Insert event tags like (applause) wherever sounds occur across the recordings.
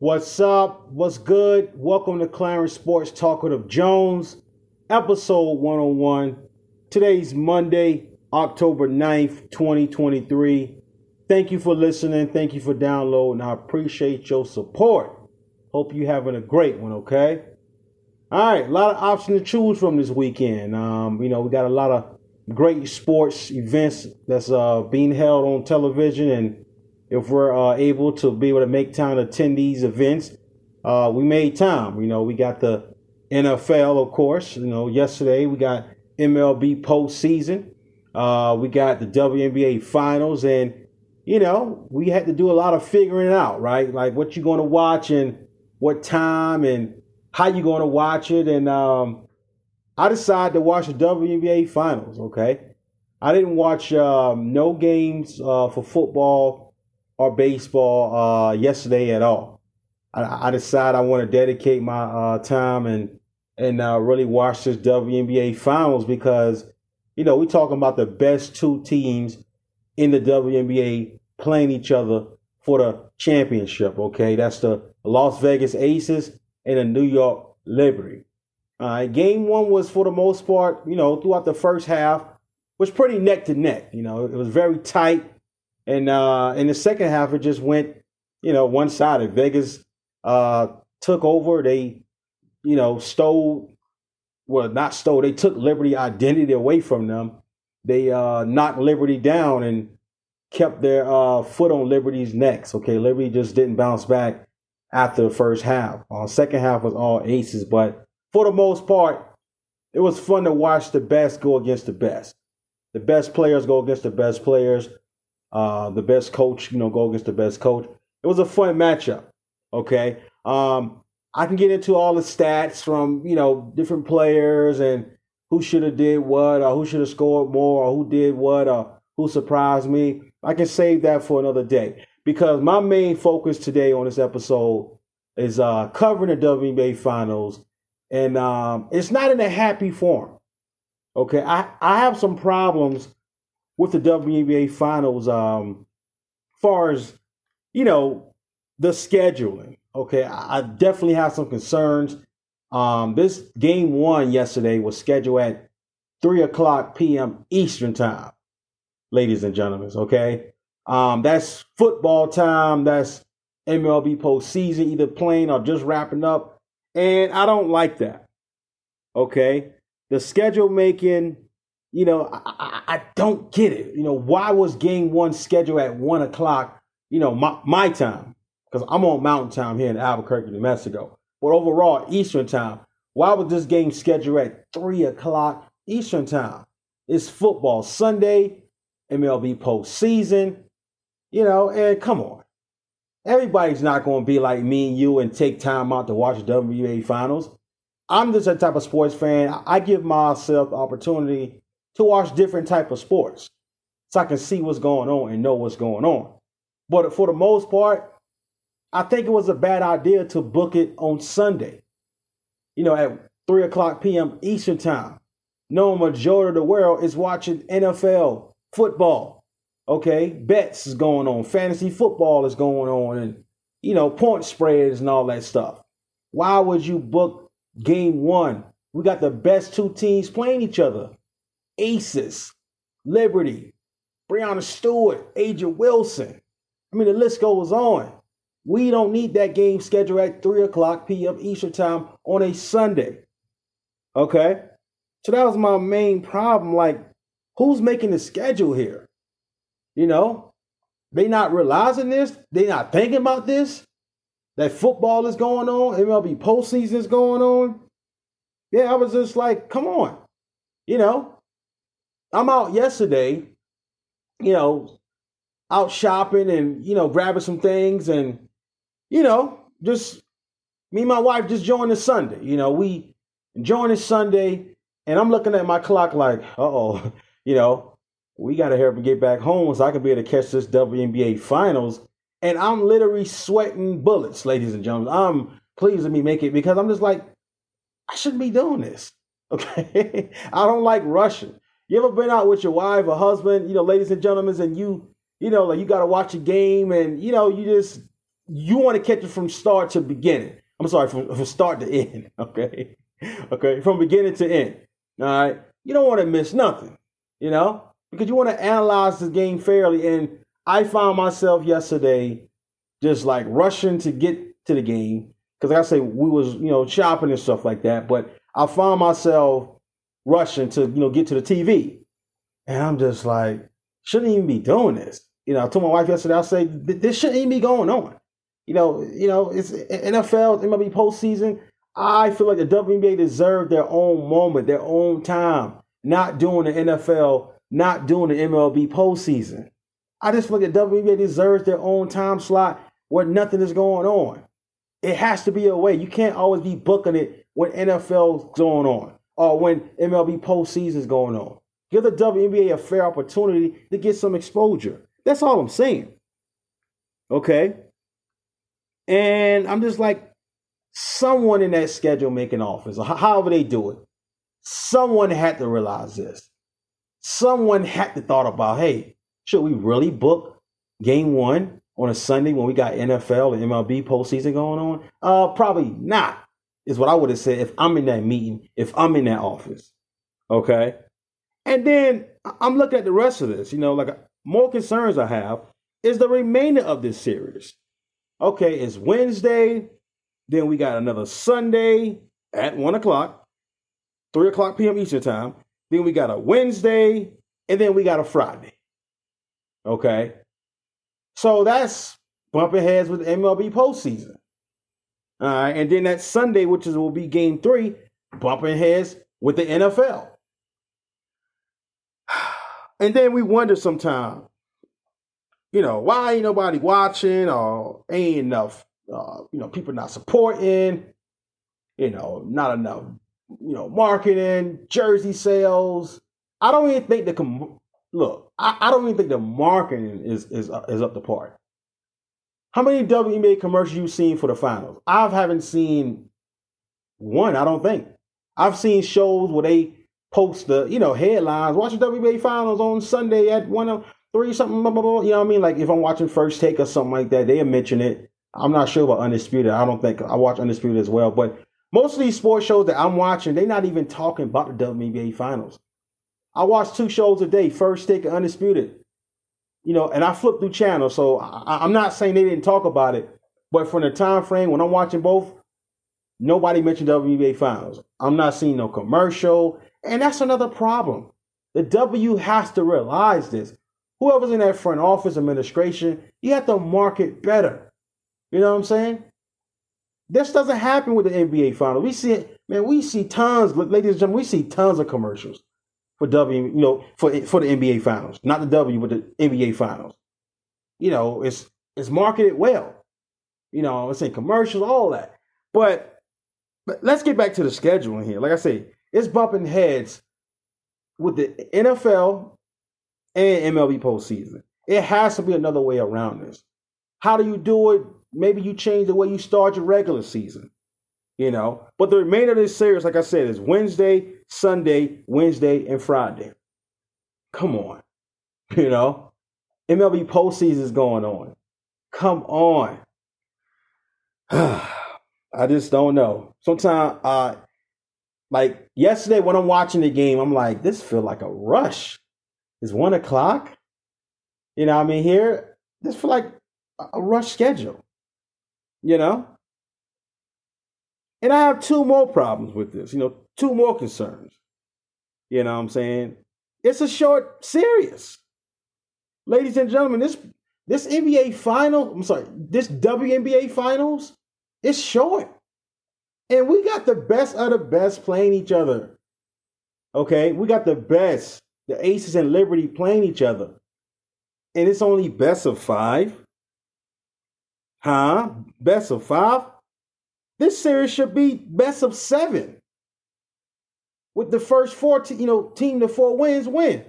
What's up? What's good? Welcome to Clarence Sports Talk with Jones, episode 101. Today's Monday, October 9th, 2023. Thank you for listening. Thank you for downloading. I appreciate your support. Hope you're having a great one, okay? All right, a lot of options to choose from this weekend. Um, you know, we got a lot of great sports events that's uh, being held on television and if we're uh, able to be able to make time to attend these events, uh, we made time. You know, we got the NFL, of course. You know, yesterday we got MLB postseason. Uh, we got the WNBA finals, and you know, we had to do a lot of figuring out, right? Like what you're going to watch and what time and how you're going to watch it. And um, I decided to watch the WNBA finals. Okay, I didn't watch um, no games uh, for football or baseball uh, yesterday at all. I, I decided I want to dedicate my uh, time and and uh, really watch this WNBA finals because you know we're talking about the best two teams in the WNBA playing each other for the championship. Okay, that's the Las Vegas Aces and the New York Liberty. Right, game one was for the most part, you know, throughout the first half was pretty neck to neck. You know, it was very tight. And uh, in the second half, it just went, you know, one sided. Vegas uh, took over. They, you know, stole, well, not stole, they took Liberty identity away from them. They uh, knocked Liberty down and kept their uh, foot on Liberty's necks. Okay, Liberty just didn't bounce back after the first half. Uh, second half was all aces, but for the most part, it was fun to watch the best go against the best. The best players go against the best players uh, the best coach, you know, go against the best coach. It was a fun matchup. Okay. Um, I can get into all the stats from, you know, different players and who should have did what or who should have scored more or who did what or who surprised me. I can save that for another day because my main focus today on this episode is uh, covering the WNBA finals. And um, it's not in a happy form. Okay. I, I have some problems with the WNBA finals, um, far as you know, the scheduling. Okay, I, definitely have some concerns. Um, this game one yesterday was scheduled at three o'clock p.m. Eastern time, ladies and gentlemen. Okay, um, that's football time. That's MLB postseason, either playing or just wrapping up, and I don't like that. Okay, the schedule making you know, I, I, don't get it. You know, why was game one scheduled at one o'clock, you know, my, my time? Because I'm on mountain time here in Albuquerque, New Mexico. But overall, Eastern time, why was this game scheduled at three o'clock Eastern time? It's football Sunday, MLB postseason, you know, and come on. Everybody's not going to be like me and you and take time out to watch WBA finals. I'm just a type of sports fan. I give myself the opportunity to watch different type of sports so I can see what's going on and know what's going on. But for the most part, I think it was a bad idea to book it on Sunday, you know, at 3 o'clock p.m. Eastern Time. No majority of the world is watching NFL football. Okay, bets is going on, fantasy football is going on, and you know, point spreads and all that stuff. Why would you book game one? We got the best two teams playing each other. Aces, Liberty, Breanna Stewart, A'ja Wilson. I mean, the list goes on. We don't need that game scheduled at 3 o'clock p.m. Eastern Time on a Sunday. Okay? So that was my main problem. Like, who's making the schedule here? You know? They not realizing this? They not thinking about this? That football is going on, MLB postseason is going on. Yeah, I was just like, come on. You know, I'm out yesterday, you know, out shopping and, you know, grabbing some things and, you know, just me and my wife just joined the Sunday. You know, we joined the Sunday and I'm looking at my clock like, oh, (laughs) you know, we got to hurry up get back home so I can be able to catch this WNBA finals. And I'm literally sweating bullets, ladies and gentlemen. I'm pleased to me make it because I'm just like, I shouldn't be doing this. (laughs) Okay. I don't like rushing. You ever been out with your wife or husband, you know, ladies and gentlemen, and you, you know, like you got to watch a game and, you know, you just you want to catch it from start to beginning. I'm sorry, from, from start to (laughs) end. Okay. Okay. From beginning to end. All right. You don't want to miss nothing, you know, because you want to analyze the game fairly. And I found myself yesterday just like rushing to get to the game. Because like I say, we was, you know, shopping and stuff like that. But I found myself rushing to, you know, get to the TV. And I'm just like, shouldn't even be doing this. You know, I told my wife yesterday, I say, this shouldn't even be going on. You know, you know, it's NFL, MLB postseason. I feel like the WNBA deserve their own moment, their own time, not doing the NFL, not doing the MLB postseason. I just feel like the WNBA deserves their own time slot where nothing is going on. It has to be a way. You can't always be booking it when NFL's going on or when MLB postseason is going on. Give the WNBA a fair opportunity to get some exposure. That's all I'm saying. Okay? And I'm just like, someone in that schedule making office, or however they do it, someone had to realize this. Someone had to thought about, hey, should we really book game one on a Sunday when we got NFL and MLB postseason going on? Uh, probably not, is what I would have said if I'm in that meeting, if I'm in that office. Okay. And then I'm looking at the rest of this, you know, like more concerns I have is the remainder of this series. Okay, it's Wednesday. Then we got another Sunday at 1 o'clock, 3 o'clock p.m. Eastern Time. Then we got a Wednesday, and then we got a Friday. Okay. So that's bumping heads with MLB postseason. All right. And then that Sunday, which is will be game three, bumping heads with the NFL. (sighs) And then we wonder sometimes, you know, why ain't nobody watching or ain't enough, uh, you know, people not supporting, you know, not enough, you know, marketing, jersey sales. I don't even think the look. I, I, don't even think the marketing is is is up to par. How many WNBA commercials you seen for the finals? I haven't seen one. I don't think. I've seen shows where they post the you know headlines. Watch the WNBA finals on Sunday at one of three something. Blah, blah, blah. You know what I mean? Like if I'm watching First Take or something like that, they mention it. I'm not sure about Undisputed. I don't think I watch Undisputed as well, but most of these sports shows that I'm watching, they're not even talking about the WNBA finals. I watch two shows a day, First Take and Undisputed. You know, and I flip through channels, so I, I'm not saying they didn't talk about it, but from the time frame when I'm watching both, nobody mentioned WNBA finals. I'm not seeing no commercial. And that's another problem. The W has to realize this. Whoever's in that front office administration, you have to market better. You know what I'm saying? This doesn't happen with the NBA final. We see it, man. We see tons, ladies and gentlemen. We see tons of commercials for W. You know, for for the NBA finals, not the W, but the NBA finals. You know, it's it's marketed well. You know, it's in commercials, all that. But but let's get back to the scheduling here. Like I say, it's bumping heads with the NFL and MLB postseason. It has to be another way around this. How do you do it? Maybe you change the way you start your regular season, you know. But the remainder of this series, like I said, is Wednesday, Sunday, Wednesday, and Friday. Come on, (laughs) you know. MLB postseason is going on. Come on. (sighs) I just don't know. Sometimes, uh, like yesterday when I'm watching the game, I'm like, this feel like a rush. It's one o'clock. You know, I mean, here this feel like a rush schedule. You know, and I have two more problems with this. You know, two more concerns. You know what I'm saying? It's a short series. Ladies and gentlemen, this this NBA final, I'm sorry, this WNBA finals, it's short. And we got the best of the best playing each other. Okay, we got the best, the Aces and Liberty playing each other. And it's only best of five. Huh? Best of five? This series should be best of seven. With the first four, te- you know, team to four wins win.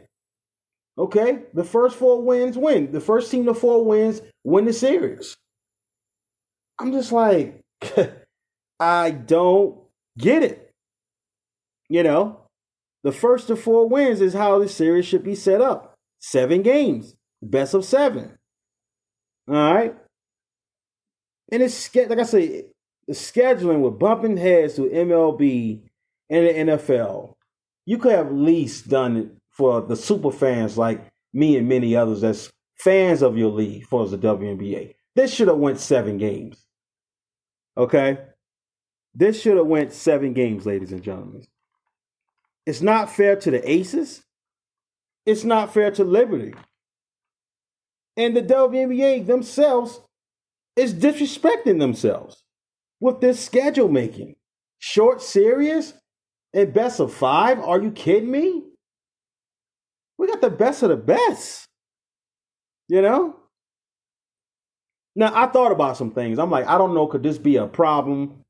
Okay, the first four wins win. The first team to four wins win the series. I'm just like, (laughs) I don't get it. You know, the first of four wins is how the series should be set up. Seven games, best of seven. All right. And it's like I say, the scheduling with bumping heads to MLB and the NFL. You could have at least done it for the super fans like me and many others that's fans of your league for the WNBA. This should have went seven games. Okay? This should have went seven games, ladies and gentlemen. It's not fair to the Aces. It's not fair to Liberty. And the WNBA themselves is disrespecting themselves with this schedule making. Short series and best of five? Are you kidding me? We got the best of the best. You know? Now, I thought about some things. I'm like, I don't know, could this be a problem?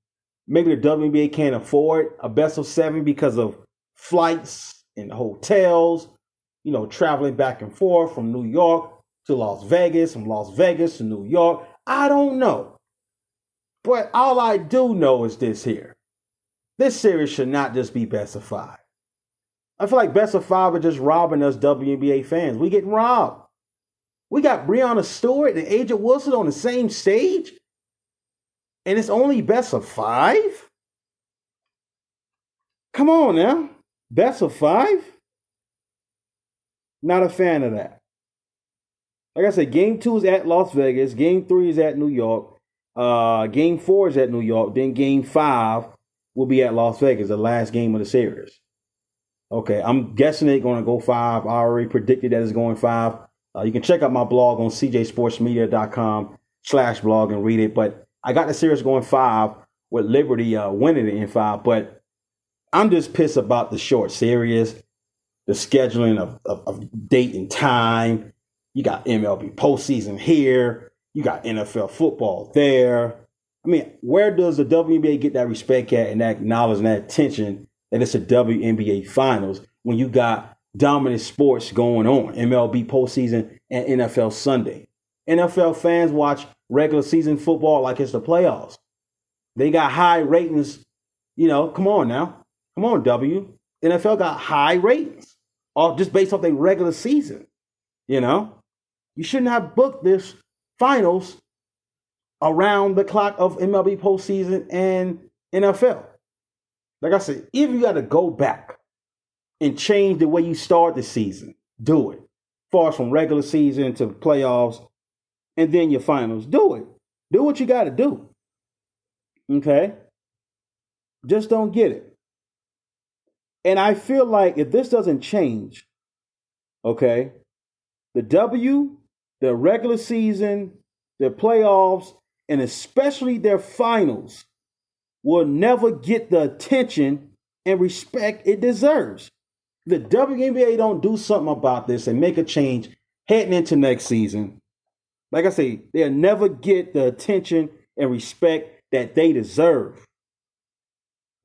Maybe the WNBA can't afford a best of seven because of flights and hotels, you know, traveling back and forth from New York to Las Vegas, from Las Vegas to New York. I don't know. But all I do know is this here. This series should not just be best of five. I feel like best of five are just robbing us WNBA fans. We getting robbed. We got Breanna Stewart and A'ja Wilson on the same stage, and it's only best of five. Come on now, best of five. Not a fan of that. Like I said, game two is at Las Vegas. Game three is at New York. Uh, game four is at New York. Then game five will be at Las Vegas, the last game of the series. Okay, I'm guessing it's going to go five. I already predicted that it's going five. Uh, you can check out my blog on cjsportsmedia.com slash blog and read it. But I got the series going five with Liberty uh, winning it in five. But I'm just pissed about the short series, the scheduling of, of, of date and time. You got MLB postseason here. You got NFL football there. I mean, where does the WNBA get that respect at and that knowledge and that attention that it's a WNBA finals when you got dominant sports going on, MLB postseason and NFL Sunday. NFL fans watch regular season football like it's the playoffs. They got high ratings. You know, come on now. Come on, W. NFL got high ratings, all just based off their regular season. You know, you shouldn't have booked this finals around the clock of MLB postseason and NFL. Like I said, if you got to go back and change the way you start the season. Do it. Far from regular season to playoffs and then your finals. Do it. Do what you got to do. Okay? Just don't get it. And I feel like if this doesn't change, okay, the W, the regular season, the playoffs, and especially their finals will never get the attention and respect it deserves the WNBA don't do something about this and make a change heading into next season, like I say, they'll never get the attention and respect that they deserve.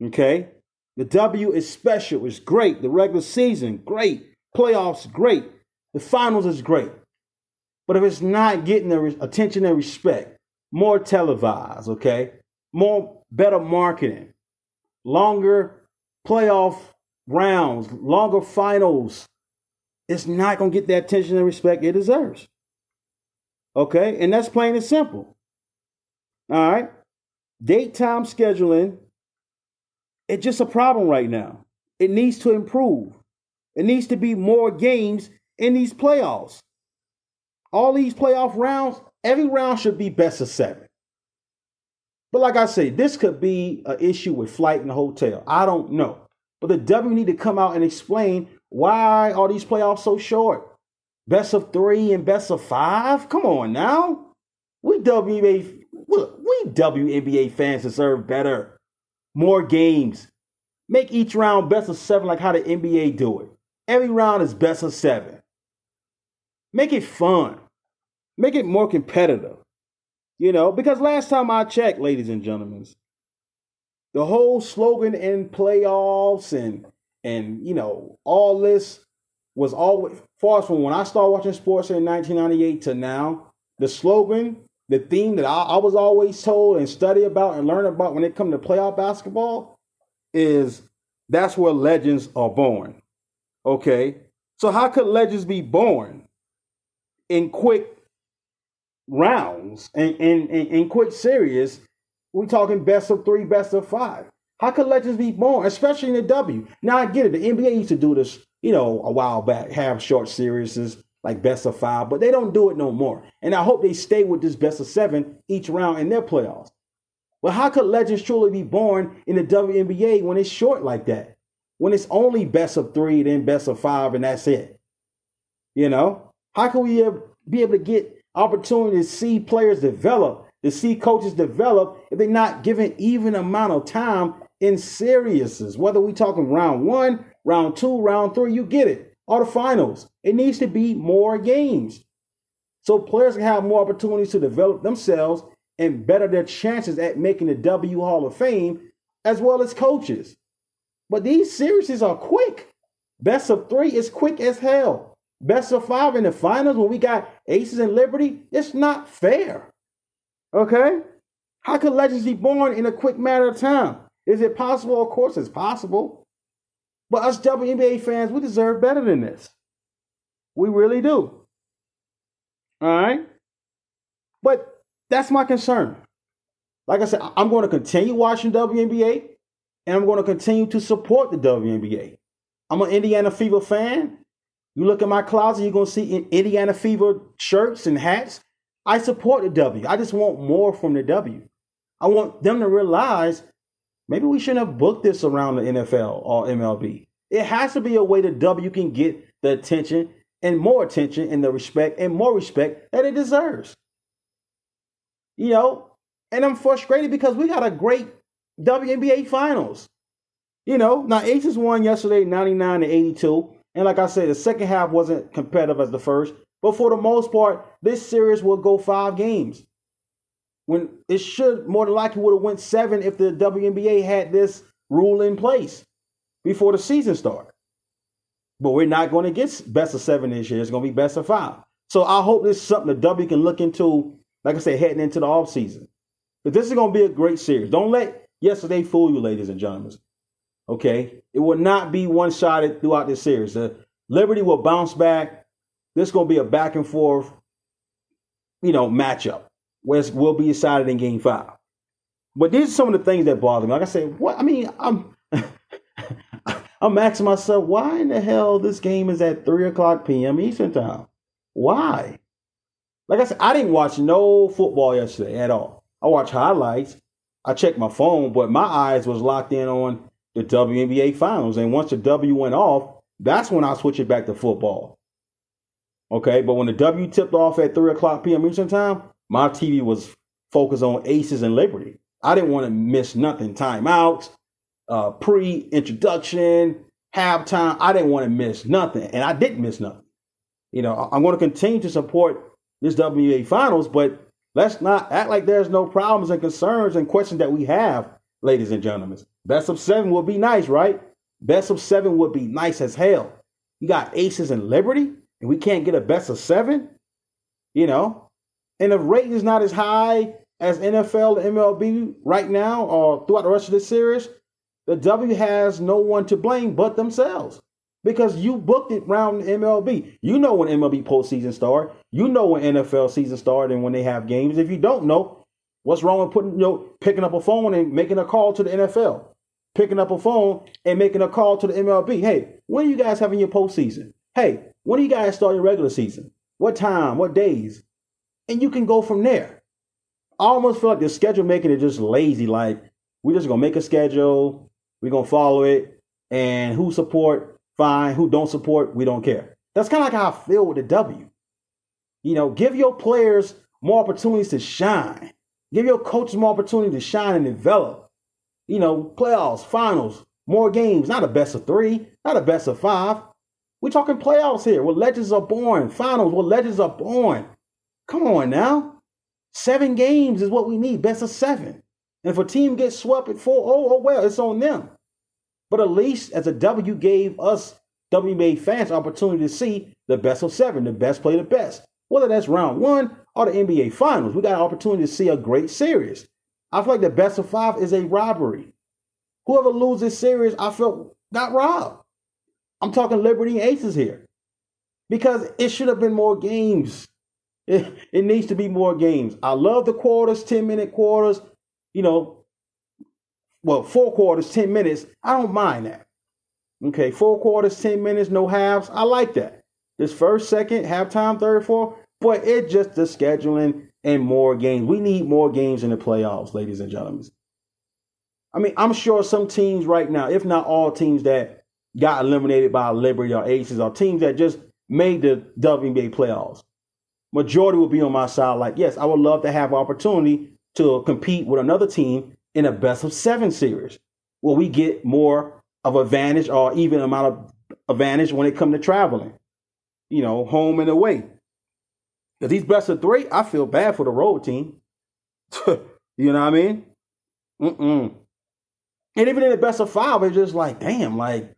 Okay? The W is special, it's great. The regular season, great. Playoffs, great. The finals is great. But if it's not getting the attention and respect, more televised, okay? More better marketing, longer playoff rounds, longer finals, it's not going to get the attention and respect it deserves. Okay? And that's plain and simple. All right? Date time scheduling, it's just a problem right now. It needs to improve. It needs to be more games in these playoffs. All these playoff rounds, every round should be best of seven. But like I say, this could be an issue with flight and hotel. I don't know. But the W need to come out and explain why are these playoffs so short? Best of three and best of five? Come on now. We WNBA, we WNBA fans deserve better. More games. Make each round best of seven like how the NBA do it. Every round is best of seven. Make it fun. Make it more competitive. You know, because last time I checked, ladies and gentlemen, the whole slogan in playoffs and and you know all this was always far from when I started watching sports in 1998 to now. The slogan, the theme that I, I was always told and study about and learn about when it comes to playoff basketball is that's where legends are born. Okay, so how could legends be born in quick rounds and and, and, in quick series, We're talking best of three, best of five. How could legends be born, especially in the W? Now I get it. The NBA used to do this, you know, a while back, have short series like best of five, but they don't do it no more. And I hope they stay with this best of seven each round in their playoffs. But how could legends truly be born in the WNBA when it's short like that? When it's only best of three, then best of five, and that's it. You know, how can we be able to get opportunity to see players develop, to see coaches develop if they're not given even amount of time in seriousness? Whether we talking round one, round two, round three, you get it. Or the finals. It needs to be more games. So players can have more opportunities to develop themselves and better their chances at making the W Hall of Fame, as well as coaches. But these series are quick. Best of three is quick as hell. Best of five in the finals when we got Aces and Liberty, it's not fair. Okay? How could legends be born in a quick matter of time? Is it possible? Of course, it's possible. But us WNBA fans, we deserve better than this. We really do. All right? But that's my concern. Like I said, I'm going to continue watching WNBA and I'm going to continue to support the WNBA. I'm an Indiana Fever fan. You look at my closet, you're going to see Indiana Fever shirts and hats. I support the W. I just want more from the W. I want them to realize maybe we shouldn't have booked this around the NFL or MLB. It has to be a way the W can get the attention and more attention and the respect and more respect that it deserves. You know, and I'm frustrated because we got a great WNBA finals. You know, now Aces won yesterday 99 to 82. And like I said, the second half wasn't competitive as the first. But for the most part, this series will go five games. When it should more than likely would have went seven if the WNBA had this rule in place before the season started. But we're not going to get best of seven this year. It's going to be best of five. So I hope this is something the W can look into, like I said, heading into the off season. But this is going to be a great series. Don't let yesterday fool you, ladies and gentlemen. Okay, it will not be one sided throughout this series. The Liberty will bounce back. This is going to be a back and forth, you know, matchup will be decided in Game Five. But these are some of the things that bother me. Like I said, what I mean, I'm (laughs) I'm asking myself, why in the hell this game is at three o'clock p.m. Eastern time? Why? Like I said, I didn't watch no football yesterday at all. I watched highlights. I checked my phone, but my eyes was locked in on the WNBA finals. And once the W went off, that's when I switched it back to football. Okay, but when the W tipped off at 3 o'clock p.m. Eastern time, my TV was focused on Aces and Liberty. I didn't want to miss nothing. Timeouts, uh, pre introduction, halftime. I didn't want to miss nothing, and I didn't miss nothing. You know, I'm going to continue to support this WA finals, but let's not act like there's no problems and concerns and questions that we have, ladies and gentlemen. Best of seven would be nice, right? Best of seven would be nice as hell. You got aces and liberty, and we can't get a best of seven, you know? And the rate is not as high as NFL and MLB right now or throughout the rest of the series, the W has no one to blame but themselves because you booked it round MLB. You know when MLB postseason start. You know when NFL season start and when they have games. If you don't know, what's wrong with putting you know picking up a phone and making a call to the NFL, picking up a phone and making a call to the MLB? Hey, when are you guys having your postseason? Hey, when do you guys start your regular season? What time? What days? And you can go from there. I almost feel like the schedule making is just lazy. Like we're just gonna make a schedule we're gonna follow it. And who support, fine. Who don't support, we don't care. That's kind of like how I feel with the W. You know, give your players more opportunities to shine. Give your coaches more opportunity to shine and develop. You know, playoffs, finals, more games, not a best of three, not a best of five. We're talking playoffs here where legends are born, finals where legends are born. Come on now. Seven games is what we need, best of seven. And if a team gets swept at 4 0, oh well, it's on them. But at least as a W gave us WBA fans opportunity to see the best of seven, the best play the best. Whether that's round one or the NBA finals, we got an opportunity to see a great series. I feel like the best of five is a robbery. Whoever loses series, I felt got robbed. I'm talking Liberty and Aces here. Because it should have been more games. (laughs) It, it needs to be more games. I love the quarters, 10 minute quarters, you know, well, four quarters, 10 minutes. I don't mind that. Okay, four quarters, 10 minutes, no halves. I like that. This first, second, halftime, third, fourth, but it's just the scheduling and more games. We need more games in the playoffs, ladies and gentlemen. I mean, I'm sure some teams right now, if not all teams that got eliminated by Liberty or Aces, are teams that just made the WNBA playoffs. Majority will be on my side. Like, yes, I would love to have opportunity to compete with another team in a best of seven series where we get more of advantage or even amount of advantage when it comes to traveling, you know, home and away. Because these best of three, I feel bad for the road team. (laughs) you know what I mean? Mm-mm. And even in the best of five, it's just like, damn, like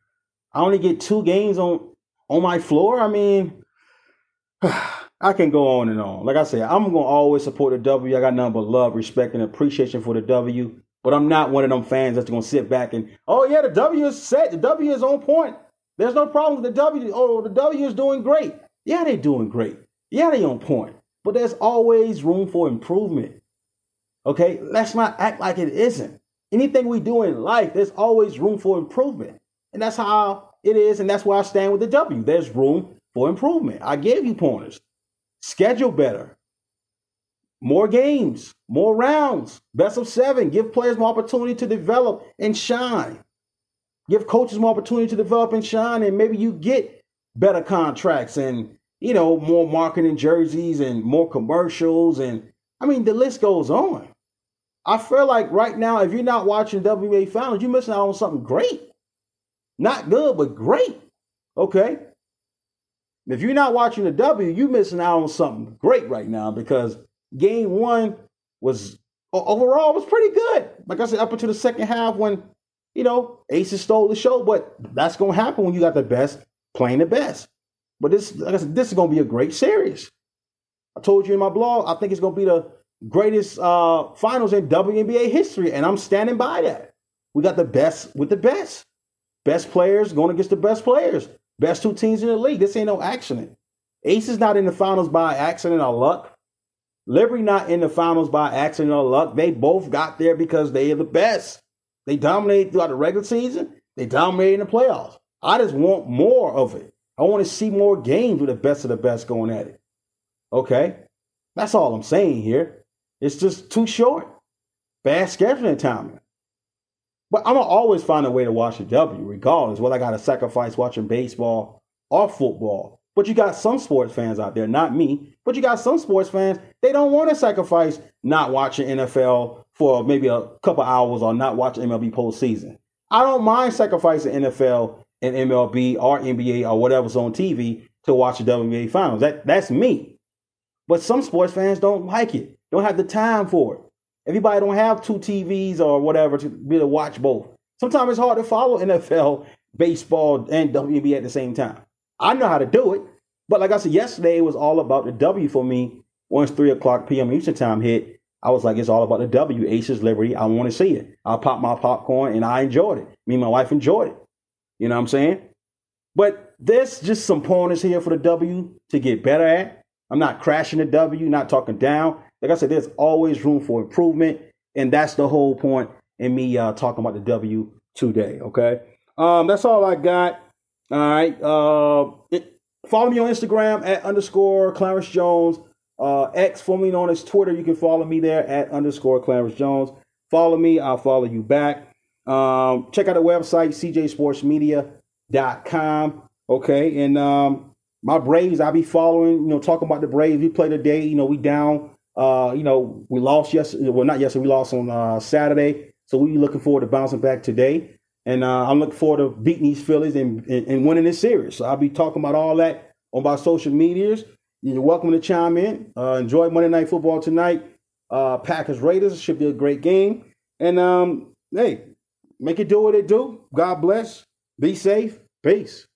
I only get two games on on my floor. I mean, (sighs) I can go on and on. Like I said, I'm gonna always support the W. I got nothing but love, respect, and appreciation for the W. But I'm not one of them fans that's gonna sit back and, oh yeah, the W is set. The W is on point. There's no problem with the W. Oh, the W is doing great. Yeah, they're doing great. Yeah, they on point. But there's always room for improvement. Okay, let's not act like it isn't. Anything we do in life, there's always room for improvement. And that's how it is, and that's why I stand with the W. There's room for improvement. I gave you pointers. Schedule better. More games, more rounds, best of seven. Give players more opportunity to develop and shine. Give coaches more opportunity to develop and shine, and maybe you get better contracts and you know more marketing jerseys and more commercials and I mean the list goes on. I feel like right now, if you're not watching WBA finals, you're missing out on something great. Not good, but great. Okay. If you're not watching the W, you're missing out on something great right now because game one was overall was pretty good. Like I said, up until the second half when, you know, Aces stole the show, but that's gonna happen when you got the best playing the best. But this, like I said, this is gonna be a great series. I told you in my blog, I think it's gonna be the greatest uh, finals in WNBA history, and I'm standing by that. We got the best with the best. Best players going against the best players. Best two teams in the league. This ain't no accident. Ace is not in the finals by accident or luck. Liberty not in the finals by accident or luck. They both got there because they are the best. They dominated throughout the regular season. They dominated in the playoffs. I just want more of it. I want to see more games with the best of the best going at it. Okay? That's all I'm saying here. It's just too short. Bad scheduling timing. But I'm gonna always find a way to watch a W, regardless whether I gotta sacrifice watching baseball or football. But you got some sports fans out there, not me, but you got some sports fans, they don't want to sacrifice not watching NFL for maybe a couple hours or not watch MLB postseason. I don't mind sacrificing NFL and MLB or NBA or whatever's on TV to watch the WNBA finals. That that's me. But some sports fans don't like it. Don't have the time for it. Everybody don't have two TVs or whatever to be able to watch both. Sometimes it's hard to follow (laughs) NFL, baseball, and WNBA at the same time. I know how to do it, but like I said, yesterday it was all about the W for me. Once three o'clock p.m. Eastern time hit, I was like, it's all about the W. Aces Liberty. I want to see it. I popped my popcorn and I enjoyed it. Me and my wife enjoyed it. You know what I'm saying? But there's just some pointers here for the W to get better at. I'm not crashing the W, not talking down. Like I said, there's always room for improvement, and that's the whole point in me uh, talking about the W today. Okay, um, that's all I got. All right, uh, it, follow me on Instagram at underscore Clarence Jones. Uh, X, formerly known as Twitter, you can follow me there at underscore Clarence Jones. Follow me, I'll follow you back. Um, check out the website, cjsportsmedia.com. Okay, and um, my Braves, I'll be following, you know, talking about the Braves. We play today, you know, we down uh, you know, we lost yesterday. Well, not yesterday. We lost on uh, Saturday. So we looking forward to bouncing back today. And uh, I'm looking forward to beating these Phillies and, and, and, winning this series. So I'll be talking about all that on my social medias. You're welcome to chime in. Uh, enjoy Monday Night Football tonight. Uh, Packers Raiders should be a great game. And um, hey, make it do what it do. God bless. Be safe. Peace.